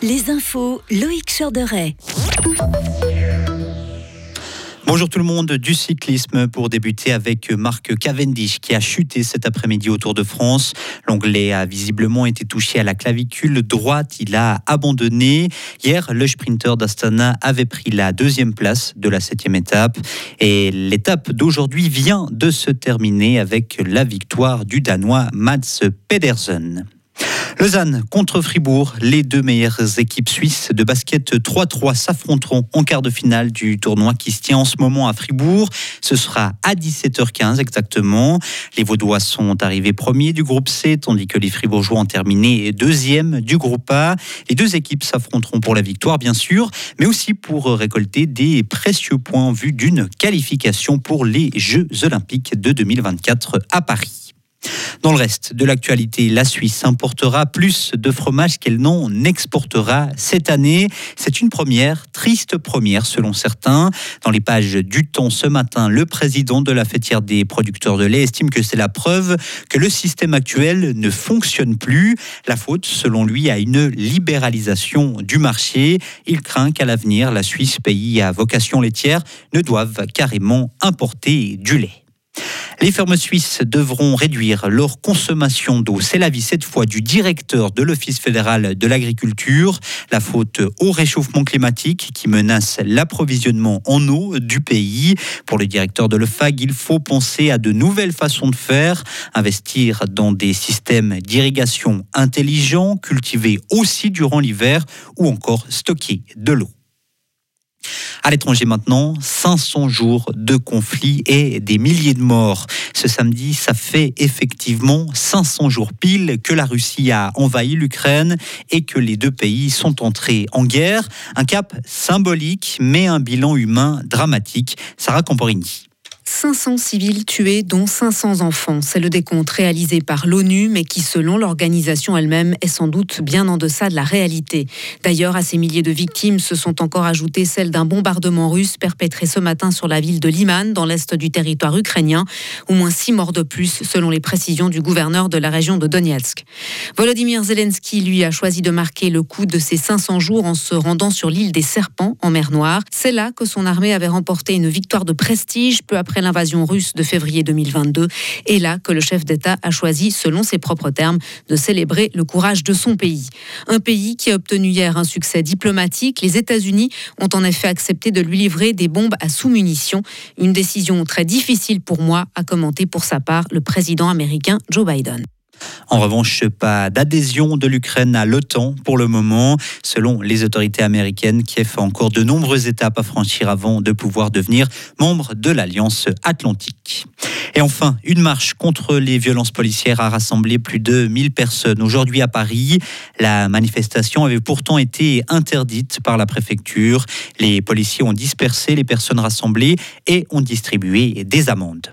Les infos, Loïc Chorderet. Bonjour tout le monde du cyclisme pour débuter avec Marc Cavendish qui a chuté cet après-midi au Tour de France. L'anglais a visiblement été touché à la clavicule droite. Il a abandonné. Hier, le sprinter d'Astana avait pris la deuxième place de la septième étape. Et l'étape d'aujourd'hui vient de se terminer avec la victoire du Danois Mats Pedersen. Lausanne contre Fribourg, les deux meilleures équipes suisses de basket 3-3 s'affronteront en quart de finale du tournoi qui se tient en ce moment à Fribourg. Ce sera à 17h15 exactement. Les Vaudois sont arrivés premiers du groupe C, tandis que les Fribourgeois ont terminé deuxième du groupe A. Les deux équipes s'affronteront pour la victoire, bien sûr, mais aussi pour récolter des précieux points en vue d'une qualification pour les Jeux olympiques de 2024 à Paris. Dans le reste de l'actualité, la Suisse importera plus de fromage qu'elle n'en exportera cette année. C'est une première, triste première selon certains. Dans les pages du Temps ce matin, le président de la fêtière des producteurs de lait estime que c'est la preuve que le système actuel ne fonctionne plus. La faute, selon lui, à une libéralisation du marché. Il craint qu'à l'avenir, la Suisse, pays à vocation laitière, ne doive carrément importer du lait. Les fermes suisses devront réduire leur consommation d'eau. C'est l'avis cette fois du directeur de l'Office fédéral de l'agriculture. La faute au réchauffement climatique qui menace l'approvisionnement en eau du pays. Pour le directeur de l'OFAG, il faut penser à de nouvelles façons de faire, investir dans des systèmes d'irrigation intelligents, cultiver aussi durant l'hiver ou encore stocker de l'eau. À l'étranger maintenant, 500 jours de conflit et des milliers de morts. Ce samedi, ça fait effectivement 500 jours pile que la Russie a envahi l'Ukraine et que les deux pays sont entrés en guerre. Un cap symbolique, mais un bilan humain dramatique. Sarah Camporini. 500 civils tués, dont 500 enfants. C'est le décompte réalisé par l'ONU, mais qui, selon l'organisation elle-même, est sans doute bien en deçà de la réalité. D'ailleurs, à ces milliers de victimes se sont encore ajoutées celles d'un bombardement russe perpétré ce matin sur la ville de Liman, dans l'est du territoire ukrainien. Au moins six morts de plus, selon les précisions du gouverneur de la région de Donetsk. Volodymyr Zelensky, lui, a choisi de marquer le coup de ces 500 jours en se rendant sur l'île des Serpents, en mer Noire. C'est là que son armée avait remporté une victoire de prestige peu l'invasion russe de février 2022 et là que le chef d'État a choisi, selon ses propres termes, de célébrer le courage de son pays. Un pays qui a obtenu hier un succès diplomatique. Les États-Unis ont en effet accepté de lui livrer des bombes à sous-munitions. Une décision très difficile pour moi, a commenté pour sa part le président américain Joe Biden. En revanche, pas d'adhésion de l'Ukraine à l'OTAN pour le moment. Selon les autorités américaines, Kiev a encore de nombreuses étapes à franchir avant de pouvoir devenir membre de l'Alliance Atlantique. Et enfin, une marche contre les violences policières a rassemblé plus de 1000 personnes aujourd'hui à Paris. La manifestation avait pourtant été interdite par la préfecture. Les policiers ont dispersé les personnes rassemblées et ont distribué des amendes.